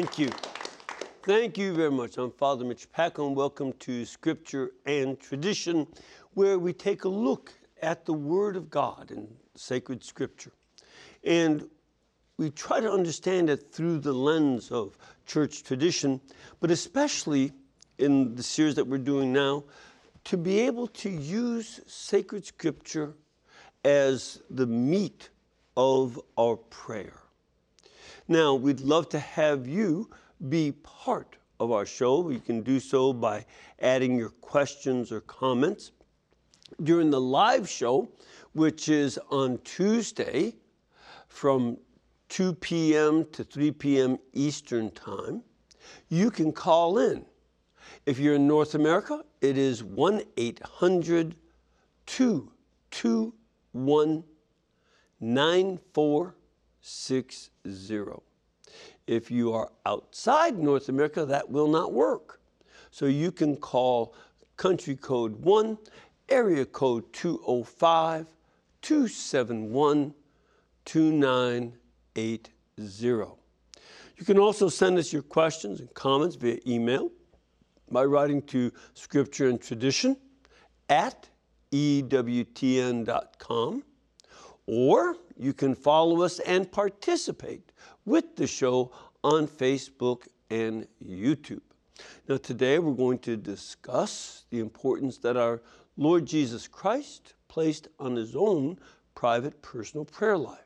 Thank you Thank you very much. I'm Father Mitch Pacwa, and welcome to Scripture and Tradition, where we take a look at the Word of God in sacred Scripture. And we try to understand it through the lens of church tradition, but especially in the series that we're doing now, to be able to use sacred Scripture as the meat of our prayer. Now, we'd love to have you be part of our show. You can do so by adding your questions or comments. During the live show, which is on Tuesday from 2 p.m. to 3 p.m. Eastern Time, you can call in. If you're in North America, it is 1 800 221 9460. If you are outside North America, that will not work. So you can call country code 1, area code 205 271 2980. You can also send us your questions and comments via email by writing to Scripture and Tradition at EWTN.com, or you can follow us and participate with the show on Facebook and YouTube. Now, today we're going to discuss the importance that our Lord Jesus Christ placed on his own private personal prayer life.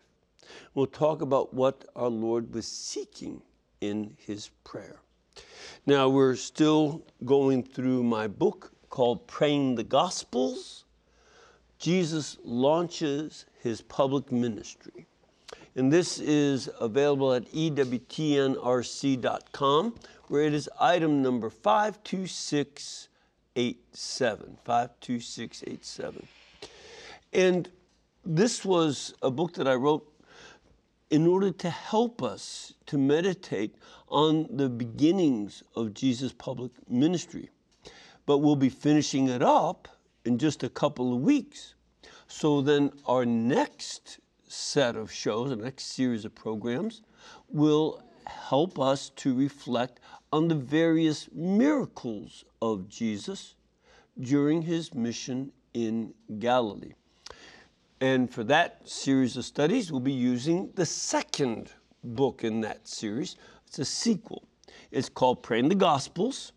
We'll talk about what our Lord was seeking in his prayer. Now, we're still going through my book called Praying the Gospels. Jesus launches his public ministry. And this is available at EWTNRC.com, where it is item number 52687. 52687. And this was a book that I wrote in order to help us to meditate on the beginnings of Jesus' public ministry. But we'll be finishing it up in just a couple of weeks. So then our next set of shows, the next series of programs, will help us to reflect on the various miracles of Jesus during his mission in Galilee. And for that series of studies, we'll be using the second book in that series. It's a sequel. It's called Praying the Gospels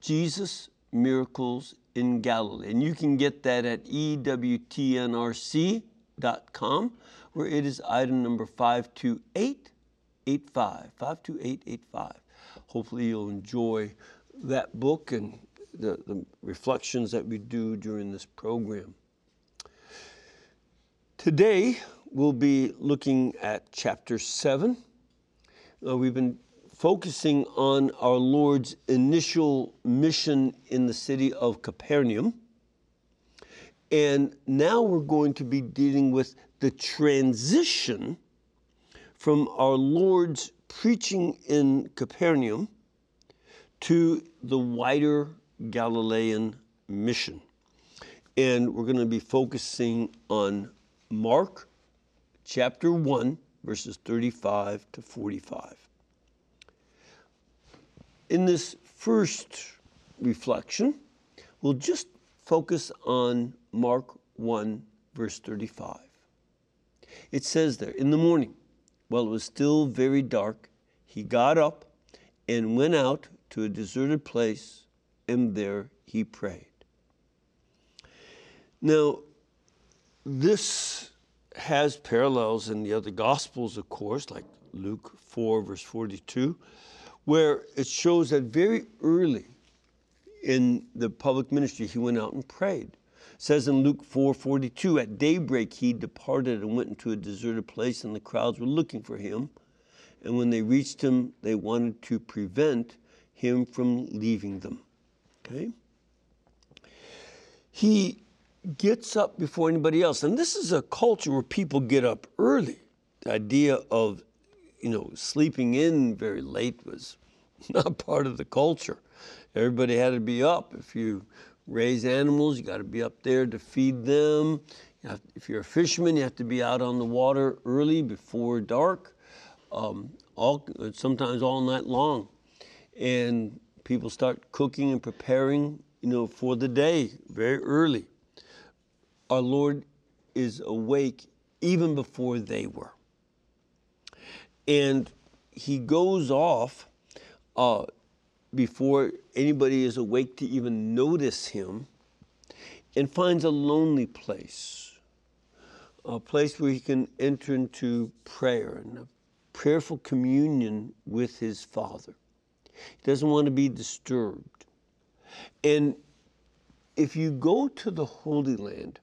Jesus Miracles in Galilee. And you can get that at EWTNRC com, where it is item number 52885. 52885. Hopefully, you'll enjoy that book and the, the reflections that we do during this program. Today, we'll be looking at chapter 7. Uh, we've been focusing on our Lord's initial mission in the city of Capernaum. And now we're going to be dealing with the transition from our Lord's preaching in Capernaum to the wider Galilean mission. And we're going to be focusing on Mark chapter 1, verses 35 to 45. In this first reflection, we'll just focus on Mark 1, verse 35. It says there, in the morning, while it was still very dark, he got up and went out to a deserted place, and there he prayed. Now, this has parallels in the other Gospels, of course, like Luke 4, verse 42, where it shows that very early in the public ministry, he went out and prayed. It says in Luke 4:42, at daybreak he departed and went into a deserted place, and the crowds were looking for him. And when they reached him, they wanted to prevent him from leaving them. Okay? He gets up before anybody else. And this is a culture where people get up early. The idea of, you know, sleeping in very late was not part of the culture. Everybody had to be up. If you raise animals, you got to be up there to feed them. You have, if you're a fisherman, you have to be out on the water early before dark, um, all sometimes all night long, and people start cooking and preparing, you know, for the day very early. Our Lord is awake even before they were, and He goes off. Uh, before anybody is awake to even notice him, and finds a lonely place, a place where he can enter into prayer and a prayerful communion with his Father. He doesn't want to be disturbed. And if you go to the Holy Land,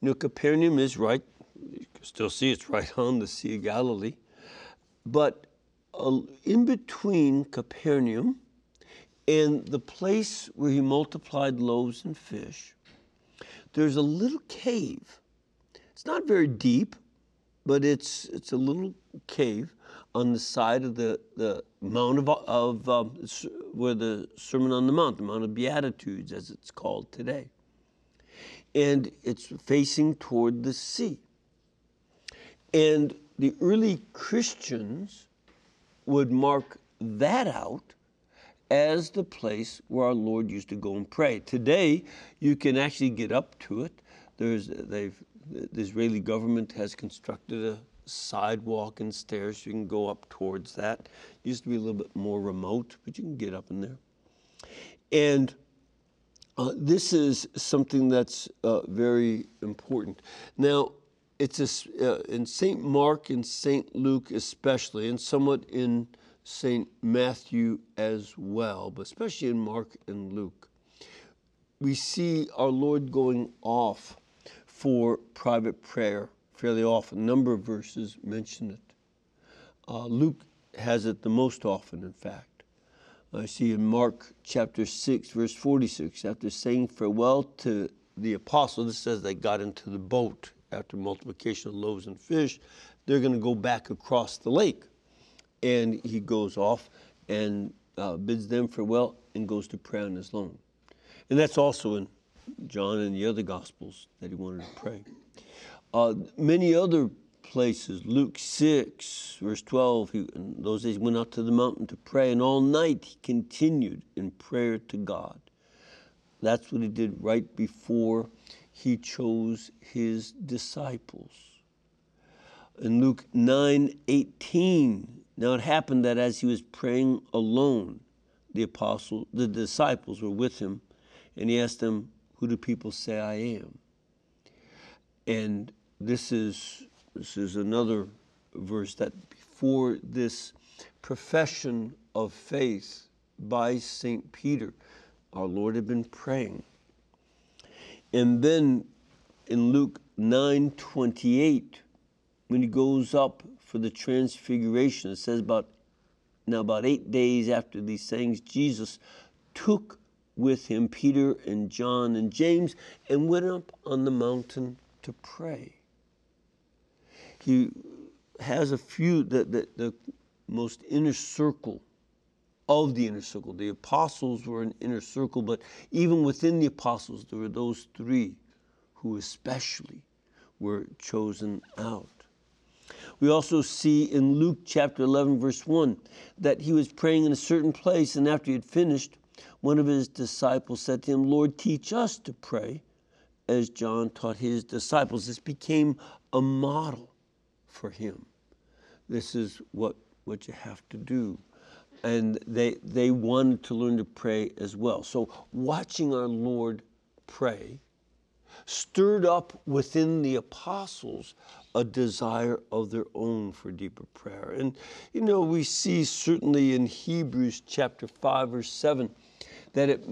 you know, Capernaum is right, you can still see it's right on the Sea of Galilee, but uh, in between Capernaum and the place where he multiplied loaves and fish, there's a little cave. It's not very deep, but it's, it's a little cave on the side of the, the Mount of, of um, where the Sermon on the Mount, the Mount of Beatitudes, as it's called today. And it's facing toward the sea. And the early Christians would mark that out as the place where our Lord used to go and pray. Today, you can actually get up to it. There's, they've, the Israeli government has constructed a sidewalk and stairs. So you can go up towards that. It used to be a little bit more remote, but you can get up in there. And uh, this is something that's uh, very important. Now, it's a, uh, in St. Mark and St. Luke especially, and somewhat in St. Matthew as well, but especially in Mark and Luke. We see our Lord going off for private prayer fairly often. A number of verses mention it. Uh, Luke has it the most often, in fact. I see in Mark chapter 6, verse 46, after saying farewell to the apostles, this says they got into the boat after multiplication of loaves and fish. They're going to go back across the lake and he goes off and uh, bids them farewell and goes to pray on his own. And that's also in John and the other Gospels that he wanted to pray. Uh, many other places, Luke 6, verse 12, he, in those days went out to the mountain to pray, and all night he continued in prayer to God. That's what he did right before he chose his disciples. In Luke 9 18, now it happened that as he was praying alone, the apostle, the disciples were with him, and he asked them, "Who do people say I am?" And this is this is another verse that before this profession of faith by Saint Peter, our Lord had been praying. And then in Luke 9:28, when he goes up for the transfiguration. It says about now about eight days after these things, Jesus took with him Peter and John and James and went up on the mountain to pray. He has a few the, the, the most inner circle of the inner circle. The apostles were an inner circle, but even within the apostles, there were those three who especially were chosen out. We also see in Luke chapter 11, verse 1, that he was praying in a certain place, and after he had finished, one of his disciples said to him, Lord, teach us to pray as John taught his disciples. This became a model for him. This is what, what you have to do. And they, they wanted to learn to pray as well. So, watching our Lord pray stirred up within the apostles a desire of their own for deeper prayer. And, you know, we see certainly in Hebrews chapter 5 or 7 that it,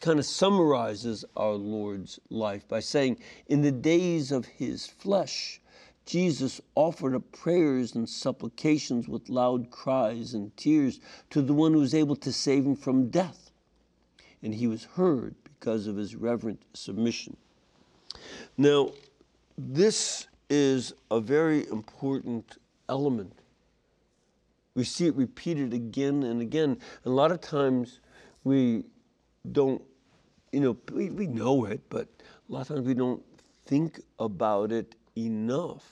kind of summarizes our Lord's life by saying, In the days of his flesh, Jesus offered up prayers and supplications with loud cries and tears to the one who was able to save him from death. And he was heard because of his reverent submission. Now, this is a very important element. We see it repeated again and again. A lot of times we don't, you know, we, we know it, but a lot of times we don't think about it enough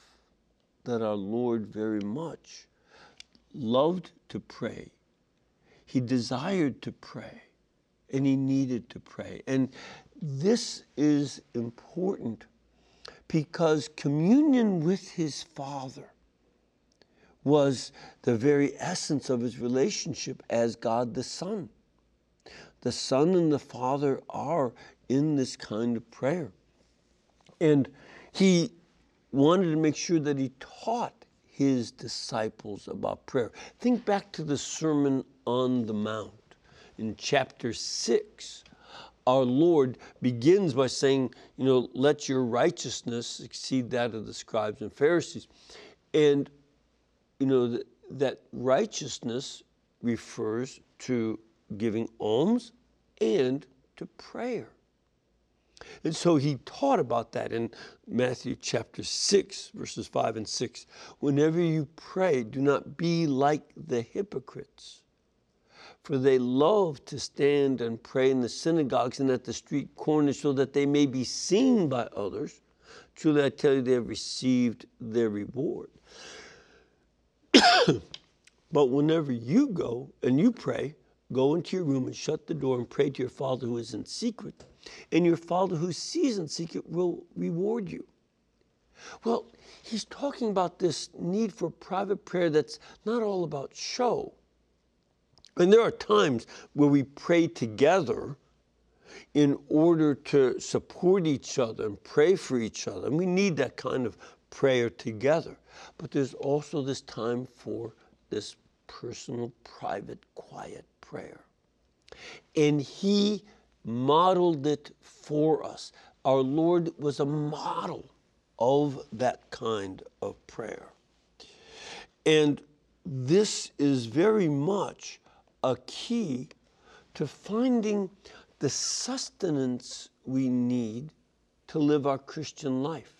that our Lord very much loved to pray. He desired to pray and he needed to pray. And this is important because communion with his Father was the very essence of his relationship as God the Son. The Son and the Father are in this kind of prayer. And he wanted to make sure that he taught his disciples about prayer. Think back to the Sermon on the Mount in chapter 6. Our Lord begins by saying, you know, let your righteousness exceed that of the scribes and Pharisees. And, you know, that, that righteousness refers to giving alms and to prayer. And so he taught about that in Matthew chapter 6, verses 5 and 6. Whenever you pray, do not be like the hypocrites, for they love to stand and pray in the synagogues and at the street corners so that they may be seen by others. Truly, I tell you, they have received their reward. but whenever you go and you pray, go into your room and shut the door and pray to your Father who is in secret and your Father who sees in secret will reward you. Well, he's talking about this need for private prayer that's not all about show. And there are times where we pray together in order to support each other and pray for each other. And we need that kind of prayer together. But there's also this time for this personal, private, quiet prayer. And he modeled it for us. Our Lord was a model of that kind of prayer. And this is very much a key to finding the sustenance we need to live our Christian life.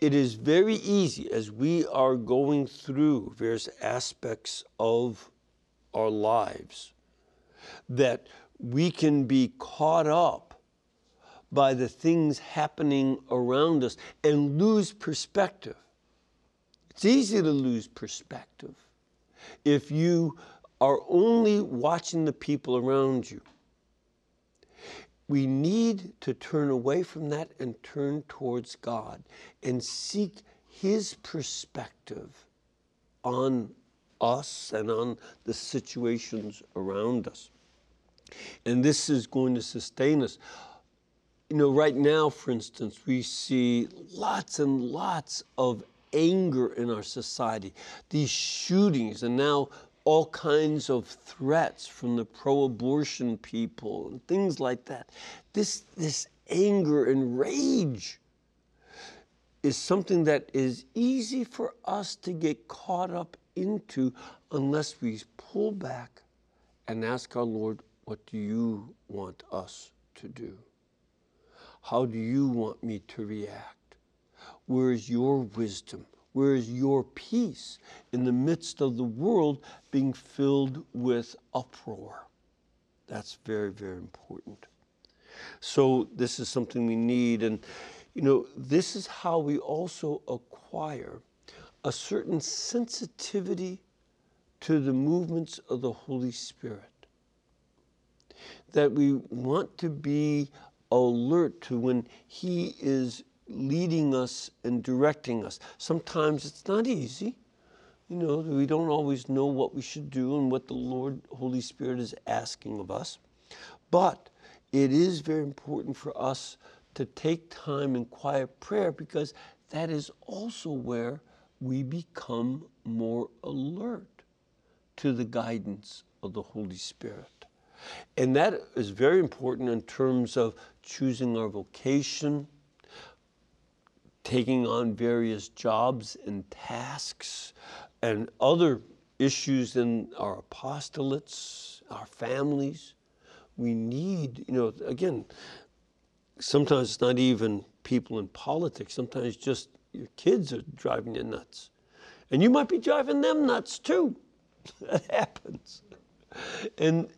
It is very easy as we are going through various aspects of our lives that we can be caught up by the things happening around us and lose perspective. It's easy to lose perspective if you are only watching the people around you. We need to turn away from that and turn towards God and seek His perspective on us and on the situations around us. And this is going to sustain us. You know, right now, for instance, we see lots and lots of anger in our society, these shootings, and now all kinds of threats from the pro abortion people and things like that. This, this anger and rage is something that is easy for us to get caught up into unless we pull back and ask our Lord, what do you want us to do? How do you want me to react? Where is your wisdom? Where is your peace in the midst of the world being filled with uproar? That's very, very important. So, this is something we need. And, you know, this is how we also acquire a certain sensitivity to the movements of the Holy Spirit that we want to be alert to when He is leading us and directing us. Sometimes it's not easy. You know, we don't always know what we should do and what the Lord, Holy Spirit, is asking of us. But it is very important for us to take time in quiet prayer because that is also where we become more alert to the guidance of the Holy Spirit. And that is very important in terms of choosing our vocation, taking on various jobs and tasks, and other issues in our apostolates, our families. We need, you know, again, sometimes it's not even people in politics, sometimes just your kids are driving you nuts. And you might be driving them nuts too. that happens. And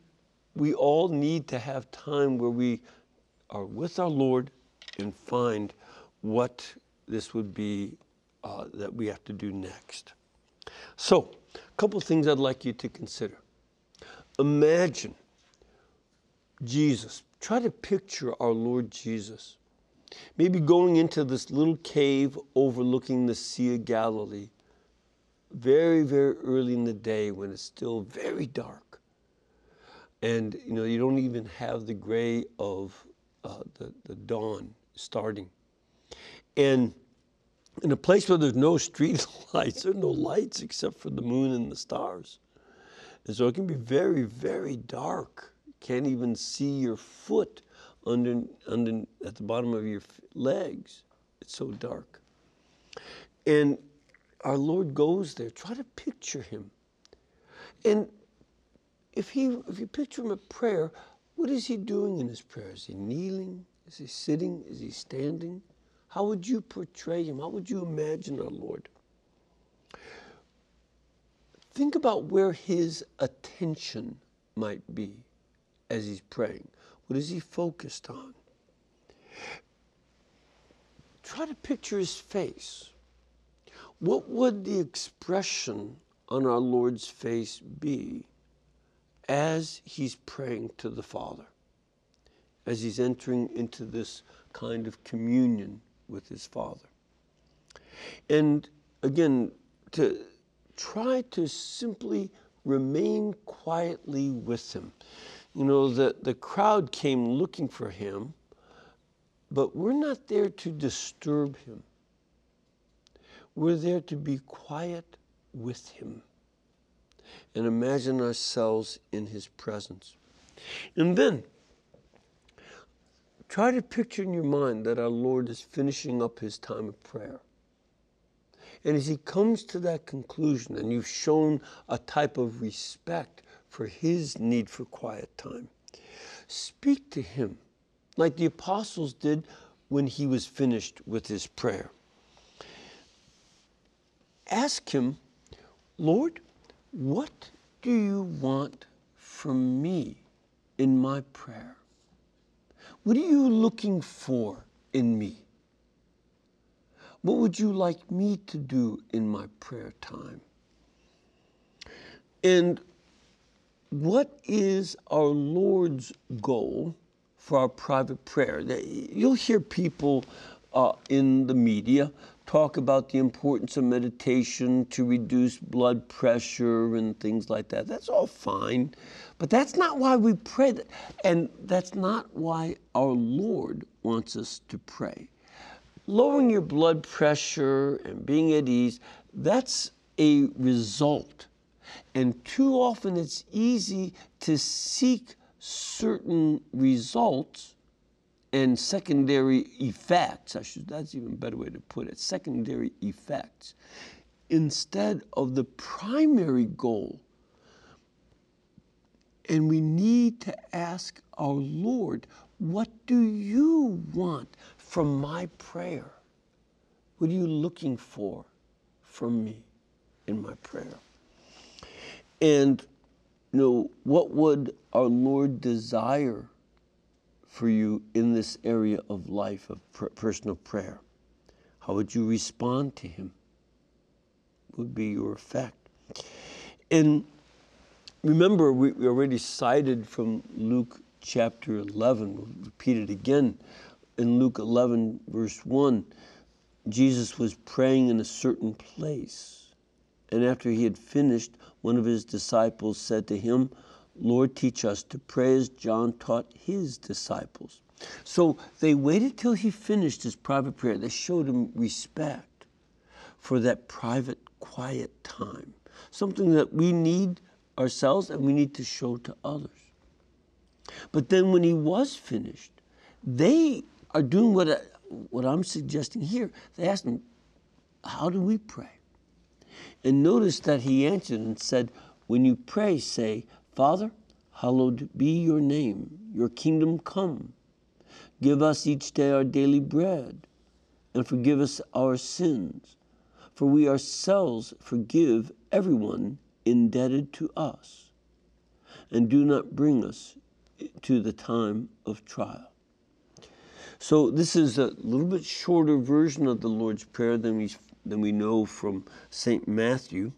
we all need to have time where we are with our Lord and find what this would be uh, that we have to do next. So, a couple things I'd like you to consider. Imagine Jesus. Try to picture our Lord Jesus. Maybe going into this little cave overlooking the Sea of Galilee very, very early in the day when it's still very dark. And you know, you don't even have the gray of uh, the, the dawn starting. And in a place where there's no street lights, there's no lights except for the moon and the stars. And so it can be very, very dark. You can't even see your foot under, under at the bottom of your legs. It's so dark. And our Lord goes there. Try to picture him. And if he if you picture him a prayer, what is he doing in his prayer? Is he kneeling? Is he sitting? Is he standing? How would you portray him? How would you imagine our Lord? Think about where his attention might be as he's praying. What is he focused on? Try to picture his face. What would the expression on our Lord's face be as he's praying to the Father, as he's entering into this kind of communion with his Father. And again, to try to simply remain quietly with him. You know, the, the crowd came looking for him, but we're not there to disturb him. We're there to be quiet with him and imagine ourselves in his presence. And then Try to picture in your mind that our Lord is finishing up his time of prayer. And as he comes to that conclusion, and you've shown a type of respect for his need for quiet time, speak to him like the apostles did when he was finished with his prayer. Ask him, Lord, what do you want from me in my prayer? What are you looking for in me? What would you like me to do in my prayer time? And what is our Lord's goal for our private prayer? You'll hear people uh, in the media talk about the importance of meditation to reduce blood pressure and things like that. That's all fine. But that's not why we pray. And that's not why our Lord wants us to pray. Lowering your blood pressure and being at ease, that's a result. And too often it's easy to seek certain results and secondary effects, I should, that's even a better way to put it, secondary effects, instead of the primary goal. And we need to ask our Lord, what do you want from my prayer? What are you looking for from me in my prayer? And, you know, what would our Lord desire for you in this area of life of personal prayer? How would you respond to Him? Would be your effect. And remember, we, we already cited from Luke chapter 11, we'll repeat it again. In Luke 11, verse 1, Jesus was praying in a certain place. And after he had finished, one of his disciples said to him, Lord, teach us to pray as John taught his disciples. So they waited till he finished his private prayer. They showed him respect for that private, quiet time, something that we need ourselves and we need to show to others. But then when he was finished, they are doing what, I, what I'm suggesting here. They asked him, How do we pray? And notice that he answered and said, When you pray, say, Father, hallowed be your name, your kingdom come. Give us each day our daily bread, and forgive us our sins, for we ourselves forgive everyone indebted to us. And do not bring us to the time of trial. So this is a little bit shorter version of the Lord's Prayer than we, than we know from St. Matthew.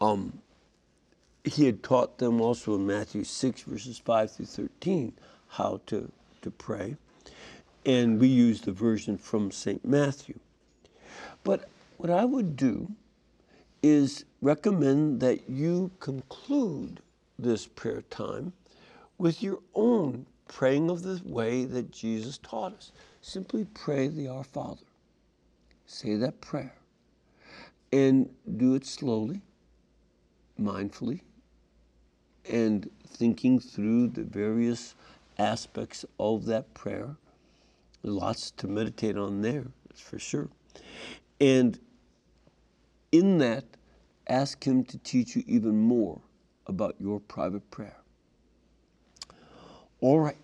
Um, he had taught them also in Matthew 6, verses 5 through 13, how to, to pray. And we use the version from St. Matthew. But what I would do is recommend that you conclude this prayer time with your own praying of the way that Jesus taught us. Simply pray the Our Father. Say that prayer and do it slowly, mindfully, and thinking through the various aspects of that prayer. Lots to meditate on there, that's for sure. And in that, ask Him to teach you even more about your private prayer. All right,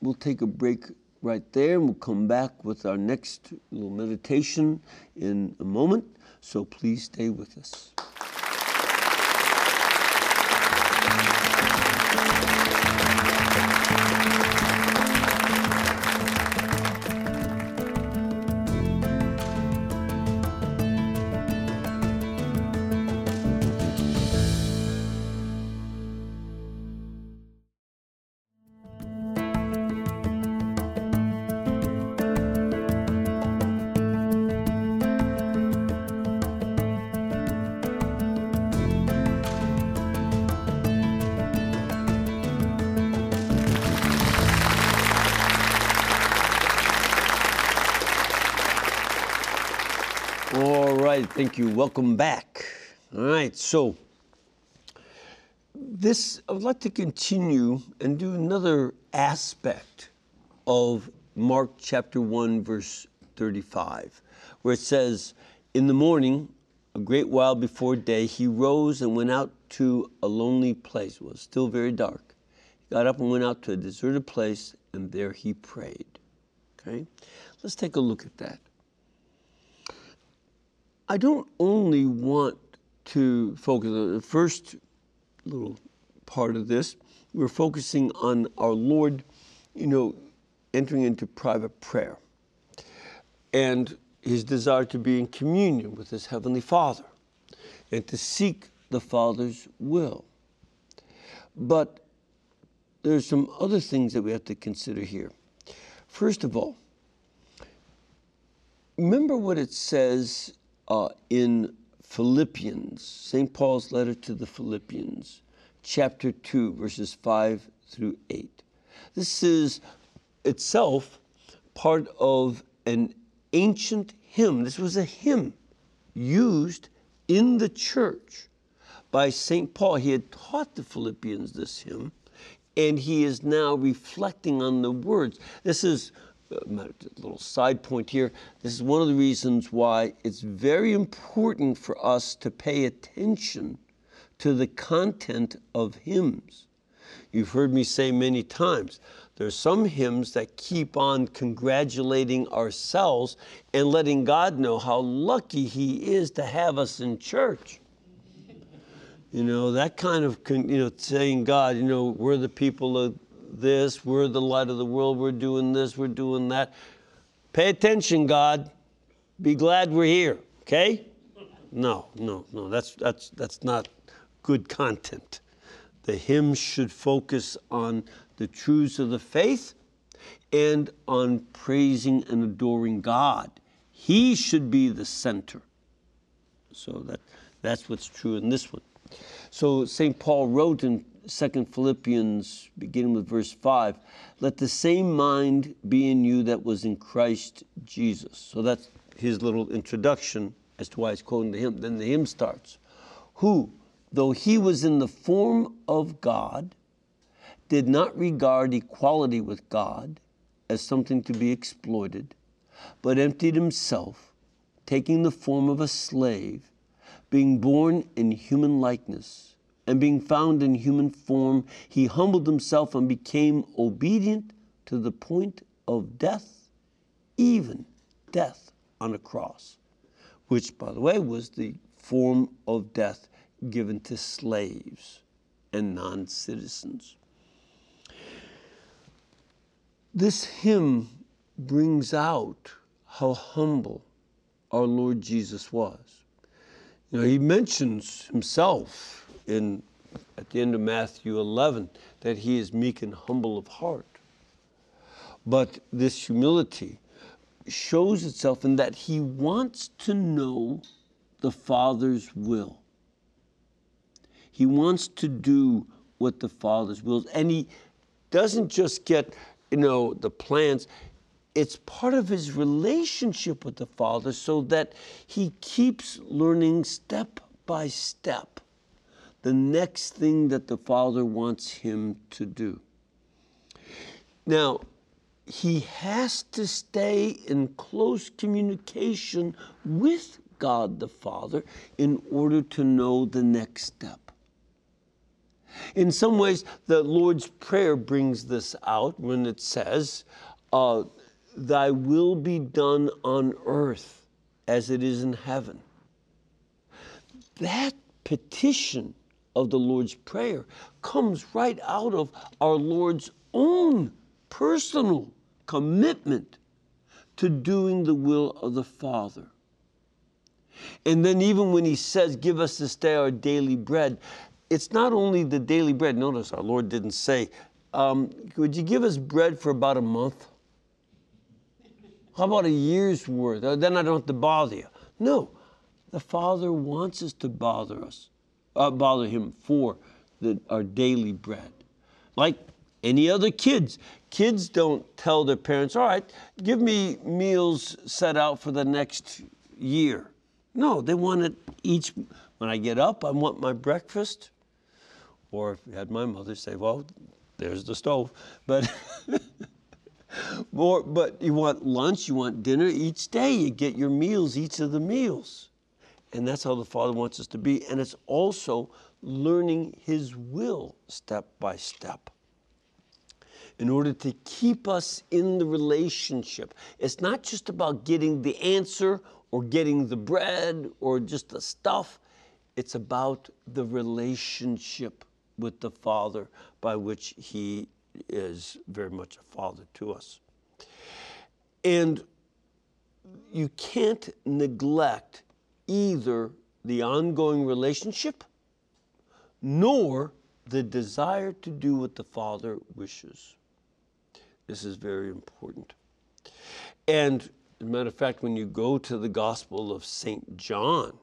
we'll take a break right there and we'll come back with our next little meditation in a moment. So please stay with us. All right, thank you. Welcome back. All right, so this, I would like to continue and do another aspect of Mark chapter 1, verse 35, where it says, In the morning, a great while before day, he rose and went out to a lonely place. It was still very dark. He got up and went out to a deserted place, and there he prayed. Okay? Let's take a look at that. I don't only want to focus on the first little part of this. We're focusing on our Lord, you know, entering into private prayer and his desire to be in communion with his Heavenly Father and to seek the Father's will. But there's some other things that we have to consider here. First of all, remember what it says uh, in Philippians, St. Paul's letter to the Philippians, chapter 2, verses 5 through 8. This is itself part of an ancient hymn. This was a hymn used in the church by St. Paul. He had taught the Philippians this hymn, and he is now reflecting on the words. This is Uh, a little side point here. This is one of the reasons why it's very important for us to pay attention to the content of hymns. You've heard me say many times, there's some hymns that keep on congratulating ourselves and letting God know how lucky He is to have us in church. You know, that kind of, you know, saying, God, you know, we're the people of this, we're the light of the world, we're doing this, we're doing that. Pay attention, God. Be glad we're here, okay? No, no, no, that's, that's, that's not good content. The hymn should focus on the truths of the faith and on praising and adoring God. He should be the center. So that, that's what's true in this one. So St. Paul wrote in Second Philippians, beginning with verse 5, let the same mind be in you that was in Christ Jesus. So that's his little introduction as to why he's quoting the hymn. Then the hymn starts. Who, though he was in the form of God, did not regard equality with God as something to be exploited, but emptied himself, taking the form of a slave, being born in human likeness, and being found in human form, he humbled himself and became obedient to the point of death, even death on a cross, which, by the way, was the form of death given to slaves and non citizens. This hymn brings out how humble our Lord Jesus was. You know, he mentions himself in at the end of Matthew 11 that he is meek and humble of heart. But this humility shows itself in that he wants to know the Father's will. He wants to do what the Father's will, and he doesn't just get, you know, the plans. It's part of his relationship with the Father so that he keeps learning step by step the next thing that the Father wants him to do. Now, he has to stay in close communication with God the Father in order to know the next step. In some ways, the Lord's Prayer brings this out when it says, uh, Thy will be done on earth as it is in heaven. That petition of the Lord's Prayer comes right out of our Lord's own personal commitment to doing the will of the Father. And then, even when He says, Give us this day our daily bread, it's not only the daily bread. Notice our Lord didn't say, um, Would you give us bread for about a month? How about a year's worth? Uh, then I don't have to bother you. No, the Father wants us to bother us, uh, bother Him for the, our daily bread. Like any other kids. Kids don't tell their parents, all right, give me meals set out for the next year. No, they want it each. When I get up, I want my breakfast. Or if had my mother say, well, there's the stove. But, more, but you want lunch, you want dinner each day. You get your meals, each of the meals. And that's how the Father wants us to be. And it's also learning His will step by step in order to keep us in the relationship. It's not just about getting the answer or getting the bread or just the stuff, it's about the relationship with the Father by which He is very much a Father to us. And you can't neglect either the ongoing relationship nor the desire to do what the Father wishes. This is very important. And as a matter of fact, when you go to the Gospel of St. John,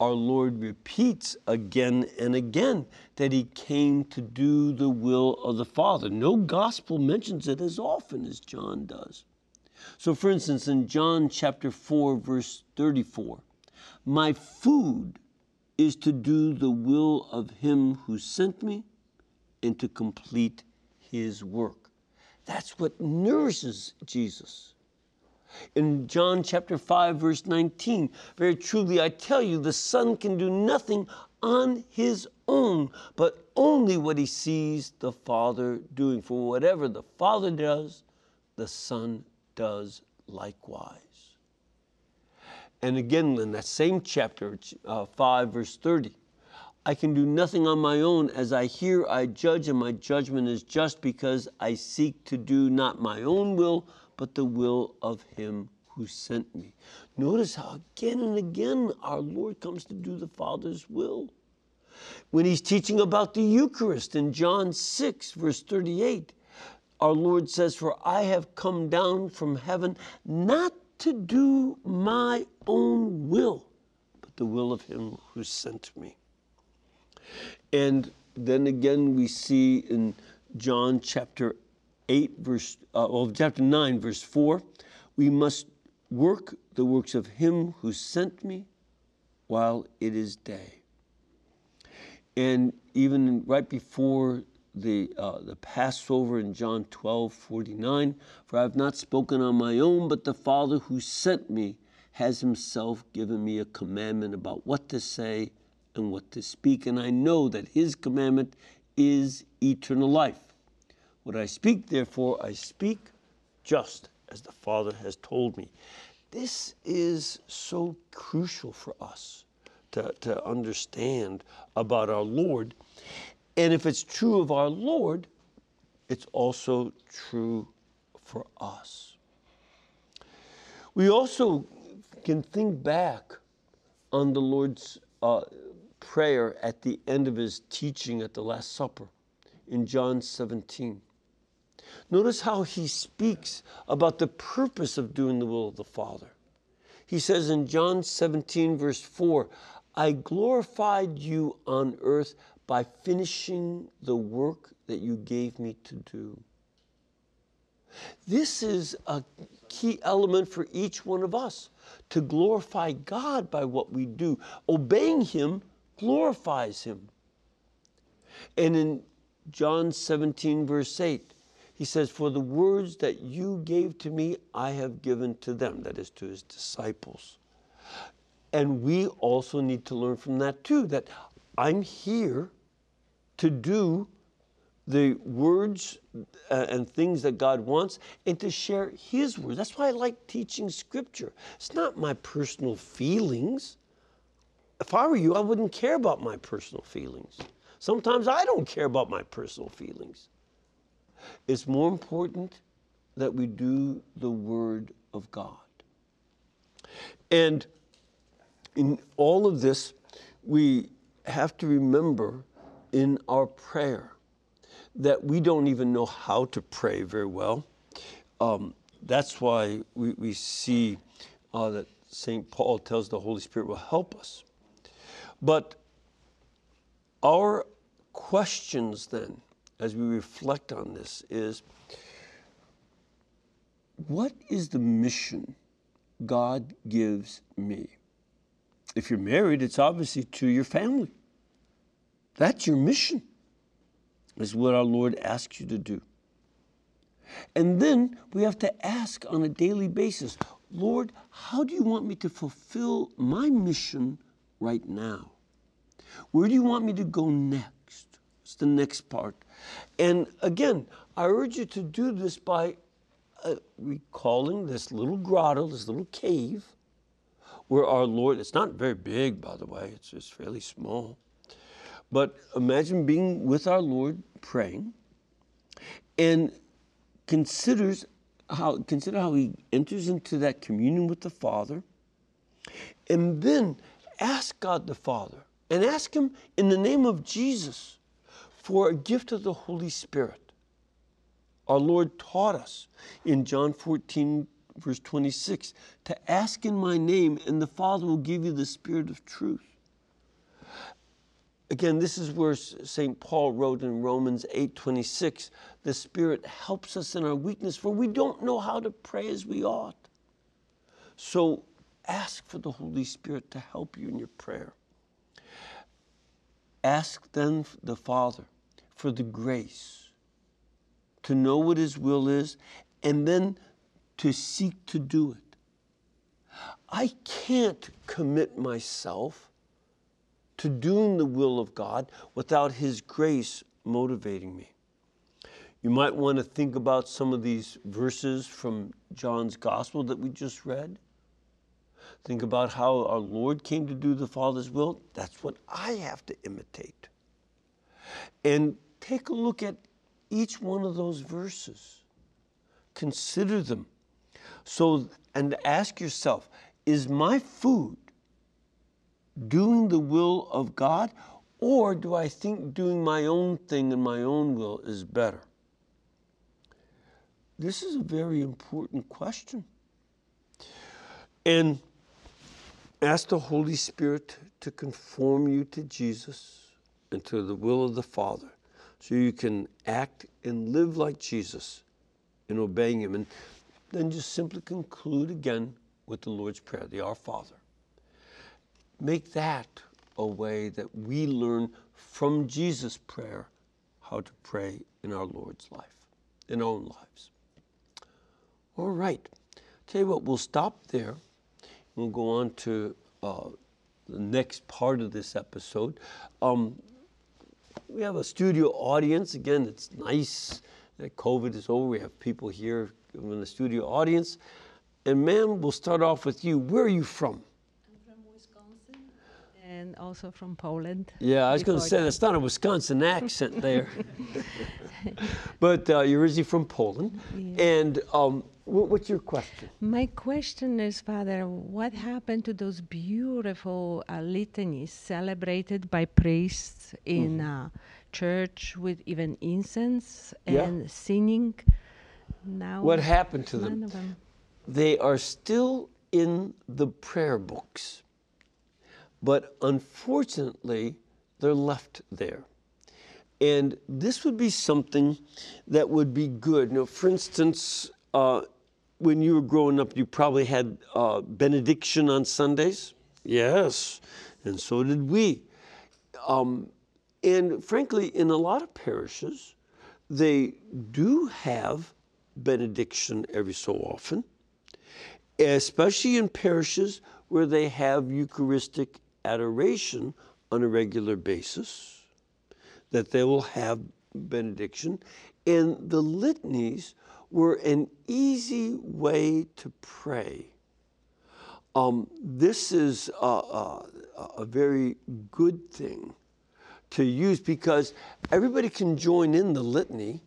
our Lord repeats again and again that he came to do the will of the Father. No gospel mentions it as often as John does. So, for instance, in John chapter 4, verse 34, my food is to do the will of him who sent me and to complete his work. That's what nourishes Jesus. In John chapter 5, verse 19, very truly I tell you, the Son can do nothing on his own, but only what he sees the Father doing. For whatever the Father does, the Son does likewise. And again, in that same chapter, uh, 5, verse 30, I can do nothing on my own. As I hear, I judge, and my judgment is just because I seek to do not my own will, but the will of Him who sent me. Notice how again and again our Lord comes to do the Father's will. When He's teaching about the Eucharist in John 6, verse 38, our Lord says, For I have come down from heaven not to do my own will, but the will of Him who sent me. And then again, we see in John chapter 8, verse, uh, well, chapter 9, verse 4, we must work the works of him who sent me while it is day. And even right before the, uh, the Passover in John 12 49. For I have not spoken on my own, but the Father who sent me has himself given me a commandment about what to say and what to speak. And I know that his commandment is eternal life. What I speak, therefore, I speak just as the Father has told me. This is so crucial for us to, to understand about our Lord. And if it's true of our Lord, it's also true for us. We also can think back on the Lord's uh, prayer at the end of his teaching at the Last Supper in John 17. Notice how he speaks about the purpose of doing the will of the Father. He says in John 17, verse 4, I glorified you on earth by finishing the work that you gave me to do. This is a key element for each one of us to glorify God by what we do. Obeying Him glorifies Him. And in John 17, verse 8, he says, For the words that you gave to me, I have given to them, that is to his disciples. And we also need to learn from that too, that I'm here to do the words uh, and things that God wants and to share His words. That's why I like teaching Scripture. It's not my personal feelings. If I were you, I wouldn't care about my personal feelings. Sometimes I don't care about my personal feelings. It's more important that we do the Word of God. And in all of this, we have to remember in our prayer that we don't even know how to pray very well. Um, that's why we, we see uh, that St. Paul tells the Holy Spirit will help us. But our questions then, as we reflect on this, is what is the mission God gives me? If you're married, it's obviously to your family. That's your mission, is what our Lord asks you to do. And then we have to ask on a daily basis Lord, how do you want me to fulfill my mission right now? Where do you want me to go next? It's the next part. And again, I urge you to do this by uh, recalling this little grotto, this little cave, where our Lord, it's not very big, by the way, it's just fairly small. But imagine being with our Lord praying and considers how consider how he enters into that communion with the Father and then ask God the Father and ask him in the name of Jesus for a gift of the Holy Spirit. Our Lord taught us in John 14, verse 26, to ask in my name, and the Father will give you the Spirit of truth. Again, this is where St. Paul wrote in Romans 8:26, the Spirit helps us in our weakness, for we don't know how to pray as we ought. So ask for the Holy Spirit to help you in your prayer. Ask then the Father for the grace to know what His will is and then to seek to do it. I can't commit myself to doing the will of God without His grace motivating me. You might want to think about some of these verses from John's Gospel that we just read. Think about how our Lord came to do the Father's will. That's what I have to imitate. And take a look at each one of those verses. Consider them. So, and ask yourself, is my food doing the will of God, or do I think doing my own thing and my own will is better? This is a very important question. And ask the Holy Spirit to conform you to Jesus and to the will of the Father so you can act and live like Jesus in obeying Him. And then just simply conclude again with the Lord's Prayer, the Our Father make that a way that we learn from Jesus' prayer how to pray in our Lord's life, in our own lives. All right. Tell you what, we'll stop there. We'll go on to uh, the next part of this episode. Um, we have a studio audience. Again, it's nice that COVID is over. We have people here in the studio audience. And ma'am, we'll start off with you. Where are you from? And also from Poland. Yeah, I was going to say that's not a Wisconsin accent there. but uh, you're originally from Poland. Yeah. And um, what's your question? My question is, Father, what happened to those beautiful uh, litanies celebrated by priests in uh, church with even incense and yeah. singing? Now, what happened to them? them? They are still in the prayer books but unfortunately, they're left there. And this would be something that would be good. Now, for instance, uh, when you were growing up, you probably had uh, benediction on Sundays. Yes, and so did we. Um, and frankly, in a lot of parishes, they do have benediction every so often, especially in parishes where they have Eucharistic adoration on a regular basis, that they will have benediction. And the litanies were an easy way to pray. Um, this is a, a, a very good thing to use because everybody can join in the litany.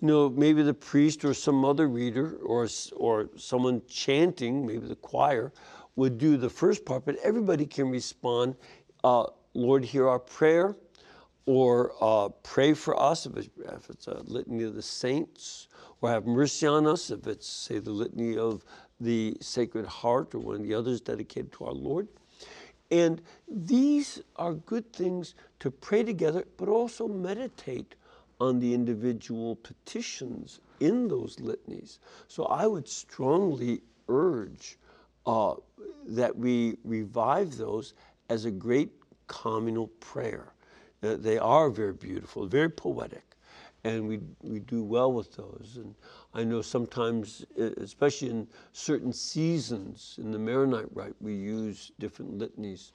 You know, maybe the priest or some other reader or, or someone chanting, maybe the choir, would do the first part, but everybody can respond, uh, Lord, hear our prayer, or uh, pray for us if it's, if it's, a litany of the saints, or have mercy on us if it's, say, the litany of the Sacred Heart or one of the others dedicated to our Lord. And these are good things to pray together, but also meditate on the individual petitions in those litanies. So I would strongly urge uh, that we revive those as a great communal prayer. Uh, they are very beautiful, very poetic, and we, we do well with those. And I know sometimes, especially in certain seasons in the Maronite Rite, we use different litanies,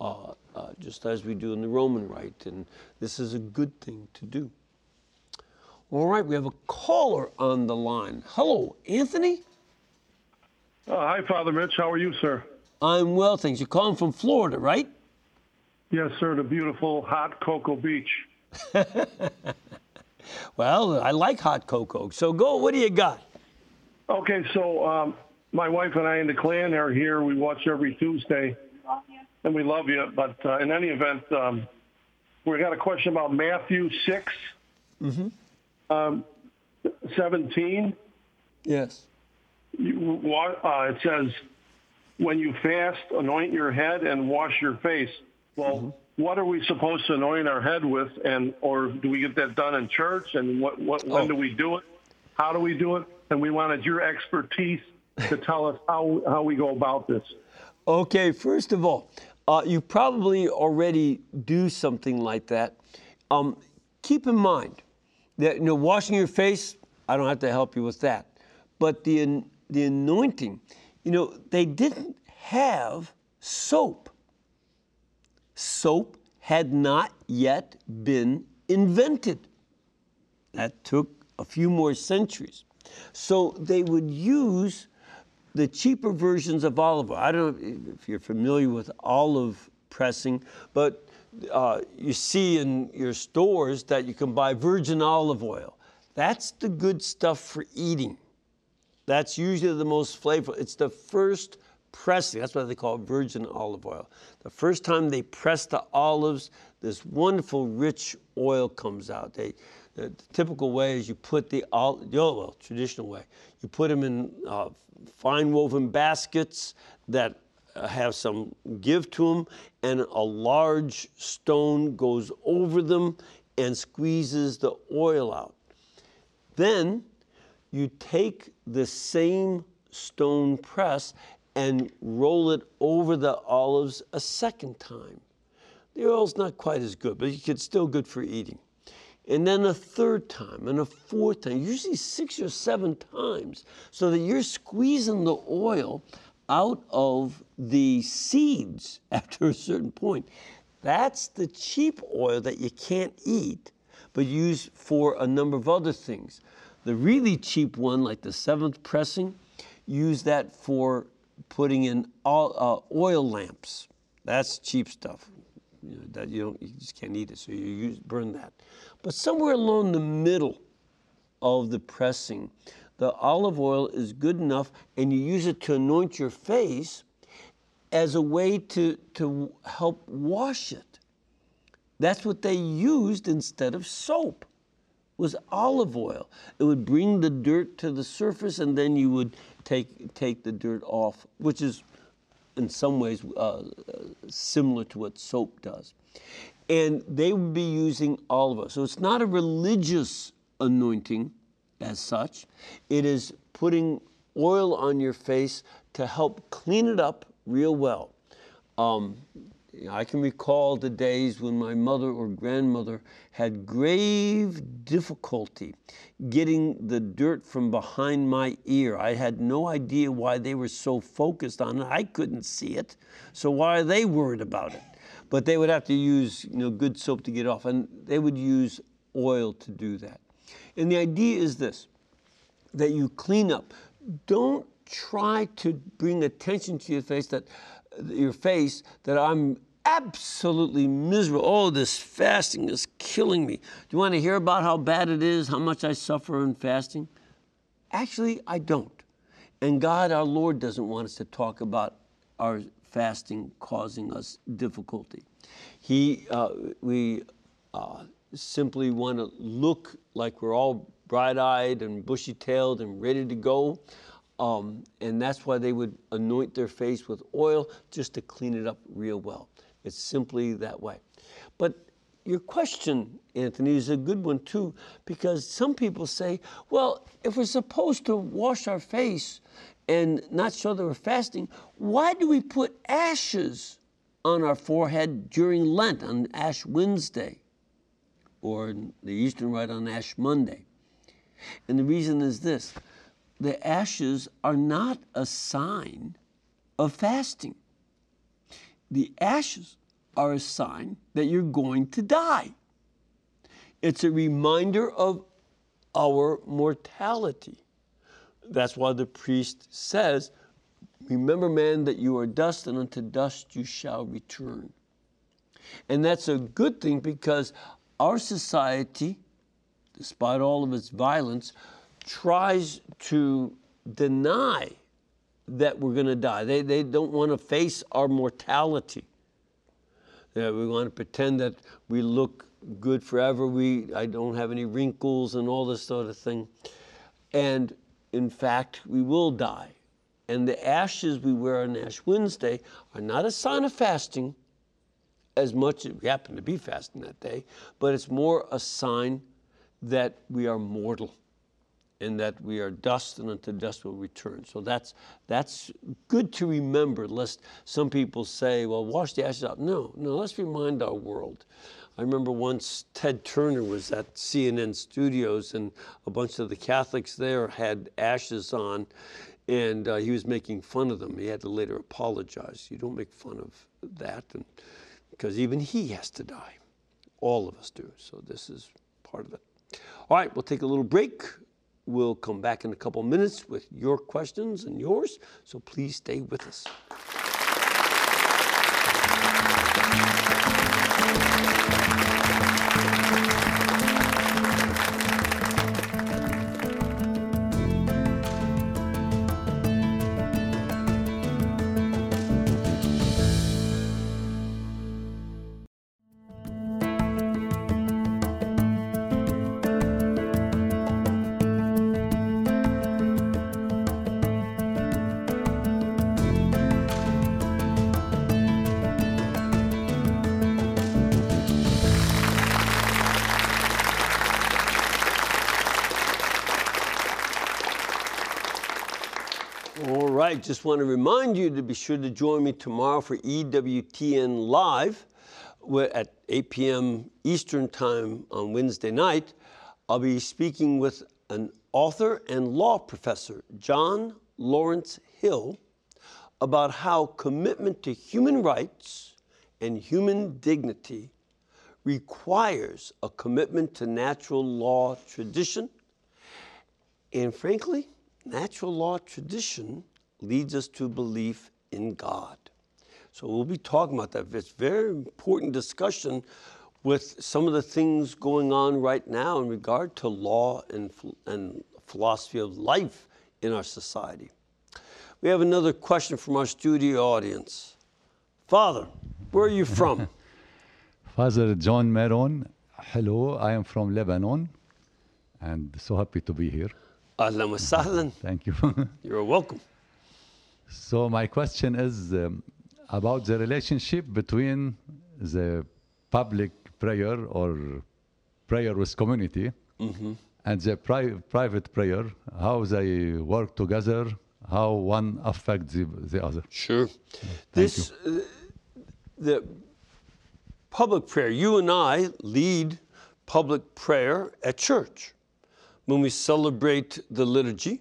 uh, uh, just as we do in the Roman Rite, and this is a good thing to do. All right, we have a caller on the line. Hello, Anthony? Uh, hi, Father Mitch. How are you, sir? I'm well, thanks. You're calling from Florida, right? Yes, sir. The beautiful hot Cocoa Beach. well, I like hot cocoa. So go. What do you got? Okay, so um, my wife and I in the clan are here. We watch every Tuesday, and we love you. But uh, in any event, um, we got a question about Matthew 6 mm-hmm. um, 17. Yes you, uh, it says, when you fast, anoint your head and wash your face. Well, mm-hmm. what are we supposed to anoint our head with, and or do we get that done in church? And what, what when oh. do we do it? How do we do it? And we wanted your expertise to tell us how how we go about this. Okay, first of all, uh, you probably already do something like that. Um, keep in mind that you know washing your face. I don't have to help you with that, but the the anointing, you know, they didn't have soap. Soap had not yet been invented. That took a few more centuries. So they would use the cheaper versions of olive oil. I don't know if you're familiar with olive pressing, but uh, you see in your stores that you can buy virgin olive oil. That's the good stuff for eating. That's usually the most flavorful. It's the first pressing. That's why they call it virgin olive oil. The first time they press the olives, this wonderful rich oil comes out. They, the, the typical way is you put the olive, oh, well, traditional way, you put them in uh, fine woven baskets that uh, have some give to them, and a large stone goes over them and squeezes the oil out. Then you take the same stone press and roll it over the olives a second time. The oil's not quite as good, but it's still good for eating. and then a third time, and a fourth time, usually six or seven times, so that you're squeezing the oil out of the seeds after a certain point. That's the cheap oil that you can't eat, but use for a number of other things. The really cheap one, like the seventh pressing, use that for putting in all, uh, oil lamps. That's cheap stuff. You know, that you don't, you just can't eat it, so you use, burn that. But somewhere along the middle of the pressing, the olive oil is good enough, and you use it to anoint your face as a way to, to help wash it. That's what they used instead of soap was olive oil. It would bring the dirt to the surface and then you would take, take the dirt off, which is in some ways uh, similar to what soap does. And they would be using olive oil. So it's not a religious anointing as such, it is putting oil on your face to help clean it up real well. Um, I can recall the days when my mother or grandmother had grave difficulty getting the dirt from behind my ear. I had no idea why they were so focused on it. I couldn't see it. So why are they worried about it? But they would have to use you know, good soap to get off, and they would use oil to do that. And the idea is this that you clean up. Don't try to bring attention to your face that your face that I'm absolutely miserable. Oh, this fasting is killing me. Do you want to hear about how bad it is, how much I suffer in fasting? Actually, I don't. And God, our Lord, doesn't want us to talk about our fasting causing us difficulty. He, uh, we uh, simply want to look like we're all bright eyed and bushy tailed and ready to go. Um, and that's why they would anoint their face with oil just to clean it up real well. It's simply that way. But your question, Anthony, is a good one too, because some people say, well, if we're supposed to wash our face and not show that we're fasting, why do we put ashes on our forehead during Lent on Ash Wednesday or the Eastern Rite on Ash Monday? And the reason is this the ashes are not a sign of fasting the ashes are a sign that you're going to die. It's a reminder of our mortality. That's why the priest says, Remember, man, that you are dust, and unto dust you shall return. And that's a good thing because our society, despite all of its violence, tries to deny that we're going to die. They, they don't want to face our mortality. Yeah, we want to pretend that we look good forever. We, I don't have any wrinkles and all this sort of thing. And in fact, we will die. And the ashes we wear on Ash Wednesday are not a sign of fasting, as much as we happen to be fasting that day, but it's more a sign that we are mortal and that we are dust and unto dust will return. So that's that's good to remember, lest some people say, well, wash the ashes out. No, no, let's remind our world. I remember once Ted Turner was at CNN studios and a bunch of the Catholics there had ashes on and uh, he was making fun of them. He had to later apologize. You don't make fun of that and because even he has to die. All of us do. So this is part of it. All right, we'll take a little break. We'll come back in a couple minutes with your questions and yours, so please stay with us. Right, just want to remind you to be sure to join me tomorrow for EWTN Live, at 8 p.m. Eastern Time on Wednesday night, I'll be speaking with an author and law professor, John Lawrence Hill, about how commitment to human rights and human dignity requires a commitment to natural law tradition. And frankly, natural law tradition leads us to belief in God. So we'll be talking about that. It's a very important discussion with some of the things going on right now in regard to law and, and philosophy of life in our society. We have another question from our studio audience. Father, where are you from? Father John Maron, hello, I am from Lebanon and so happy to be here. Ahlan wa sahlan. Thank you. You're welcome. So, my question is um, about the relationship between the public prayer or prayer with community and the pri- private prayer, how they work together, how one affects the, the other. Sure. Thank This, uh, the public prayer, you and I lead public prayer at church when we celebrate the liturgy.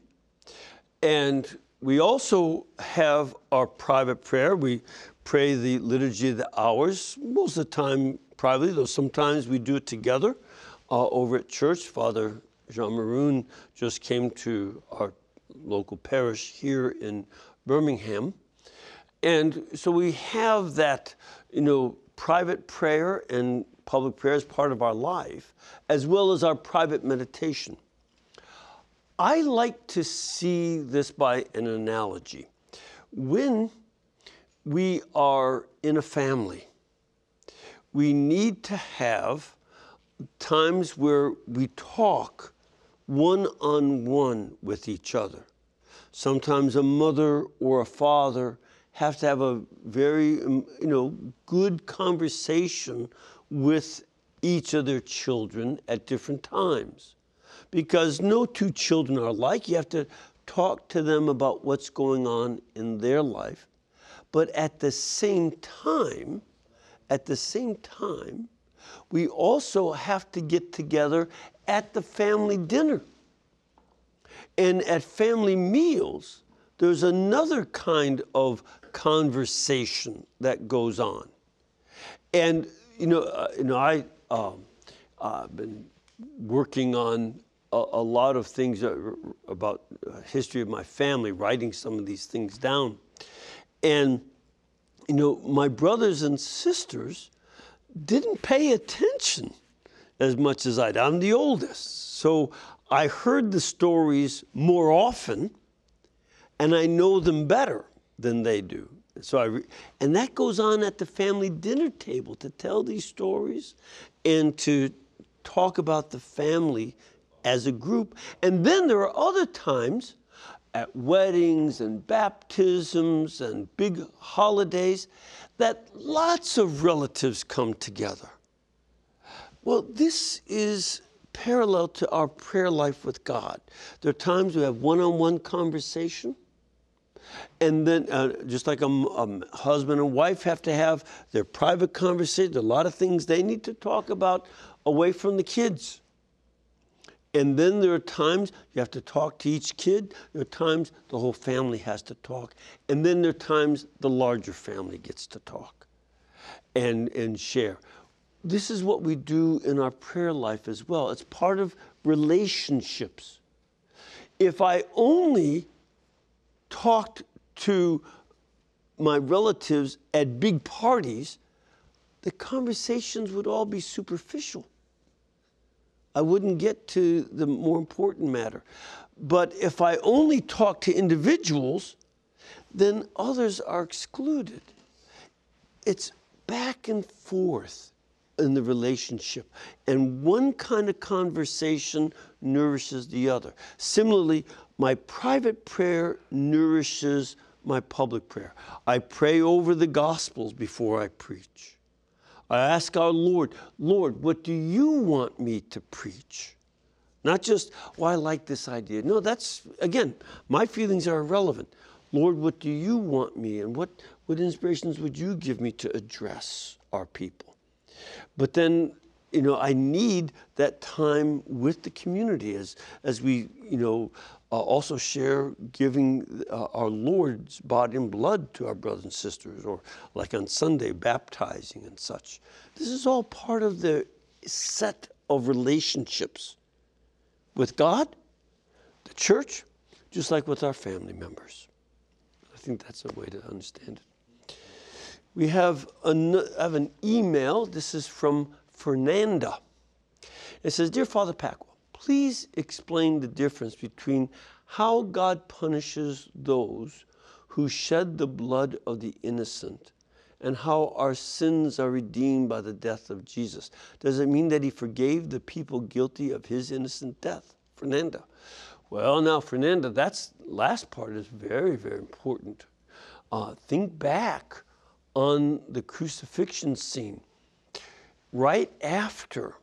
And we also have our private prayer. We pray the liturgy of the hours, most of the time privately, though sometimes we do it together uh, over at church. Father Jean Maroon just came to our local parish here in Birmingham. And so we have that, you know, private prayer and public prayer as part of our life, as well as our private meditation. I like to see this by an analogy. When we are in a family, we need to have times where we talk one on one with each other. Sometimes a mother or a father have to have a very um, you know good conversation with each of their children at different times because no two children are alike. You have to talk to them about what's going on in their life. But at the same time at the same time we also have to get together at the family dinner. And at family meals, there's another kind of conversation that goes on. And, you know, uh, you know I, um, I've been working on a, a lot of things about uh, history of my family, writing some of these things down. And, you know, my brothers and sisters didn't pay attention as much as I did. I'm the oldest. So I heard the stories more often and I know them better than they do. So I and that goes on at the family dinner table to tell these stories and to talk about the family as a group. And then there are other times at weddings and baptisms and big holidays that lots of relatives come together. Well, this is parallel to our prayer life with God. There are times we have one on one conversation. And then, uh, just like a, a, husband and wife have to have their private conversation, a lot of things they need to talk about away from the kids. And then there are times you have to talk to each kid. There are times the whole family has to talk. And then there are times the larger family gets to talk and, and share this is what we do in our prayer life as well. It's part of relationships. If I only talked to my relatives at big parties, the conversations would all be superficial. I wouldn't get to the more important matter. But if I only talk to individuals, then others are excluded. It's back and forth in the relationship. And one kind of conversation nourishes the other. Similarly, my private prayer nourishes my public prayer. I pray over the Gospels before I preach. I ask our Lord, Lord, what do you want me to preach? Not just, well, I like this idea. No, that's, again, my feelings are irrelevant. Lord, what do you want me and what, what inspirations would you give me to address our people? But then, you know, I need that time with the community as, as we, you know, uh, also share giving uh, our Lord's body and blood to our brothers and sisters, or like on Sunday, baptizing and such. This is all part of the set of relationships with God, the church, just like with our family members. I think that's a way to understand it. We have an, have an email. This is from Fernanda. It says, Dear Father Pacwa, please explain the difference between how God punishes those who shed the blood of the innocent and how our sins are redeemed by the death of Jesus. Does it mean that he forgave the people guilty of his innocent death? Fernanda. Well, now, Fernanda, that last part is very, very important. Uh, think back on the crucifixion scene. Right after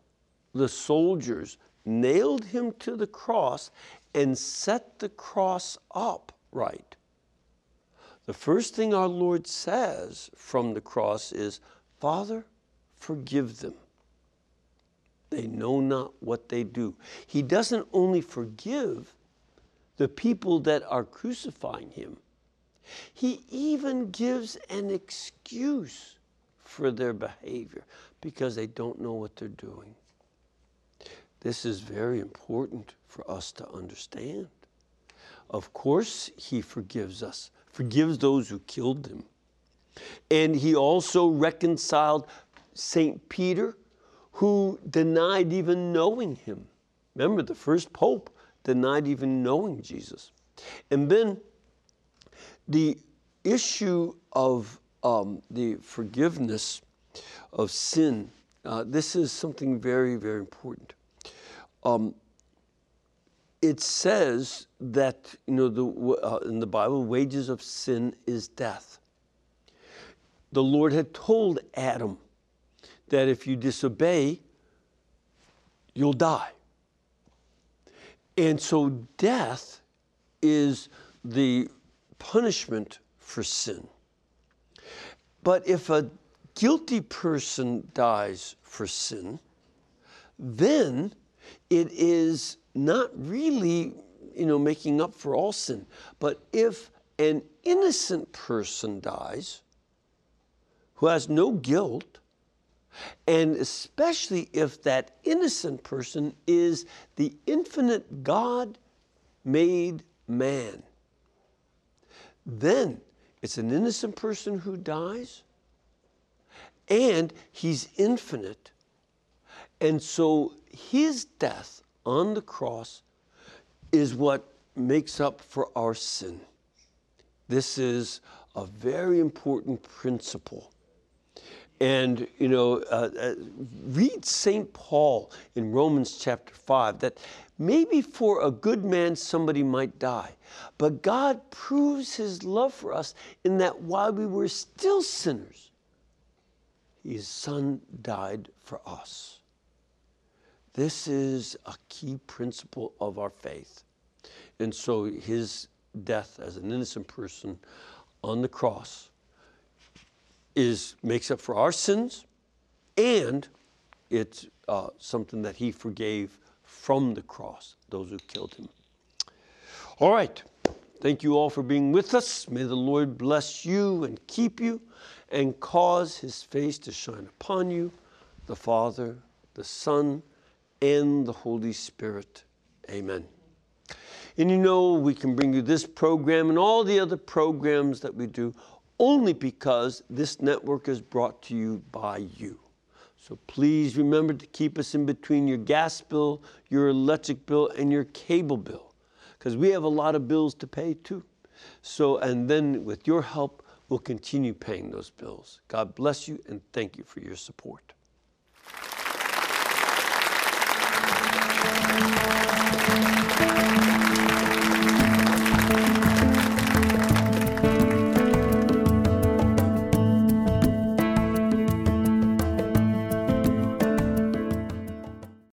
the soldiers nailed him to the cross and set the cross up right. The first thing our Lord says from the cross is, Father, forgive them. They know not what they do. He doesn't only forgive the people that are crucifying him, he even gives an excuse for their behavior because they don't know what they're doing. This is very important for us to understand. Of course, He forgives us, forgives those who killed Him. And He also reconciled St. Peter, who denied even knowing Him. Remember, the first pope denied even knowing Jesus. And then the issue of um, the forgiveness of sin, uh, this is something very, very important. Um, it says that you know the, uh, in the Bible, wages of sin is death. The Lord had told Adam that if you disobey, you'll die. And so death is the punishment for sin. But if a guilty person dies for sin, then it is not really, you know, making up for all sin. But if an innocent person dies who has no guilt, and especially if that innocent person is the infinite God made man, then it's an innocent person who dies and he's infinite. And so his death on the cross is what makes up for our sin. This is a very important principle. And, you know, uh, uh, read St. Paul in Romans chapter 5 that maybe for a good man somebody might die, but God proves his love for us in that while we were still sinners, his son died for us. This is a key principle of our faith. And so his death as an innocent person on the cross is makes up for our sins and it's uh, something that he forgave from the cross those who killed him. All right. Thank you all for being with us. May the Lord bless you and keep you and cause his face to shine upon you, the Father, the Son, and the Holy Spirit. Amen. And you know, we can bring you this program and all the other programs that we do only because this network is brought to you by you. So please remember to keep us in between your gas bill, your electric bill, and your cable bill, because we have a lot of bills to pay too. So, and then with your help, we'll continue paying those bills. God bless you and thank you for your support.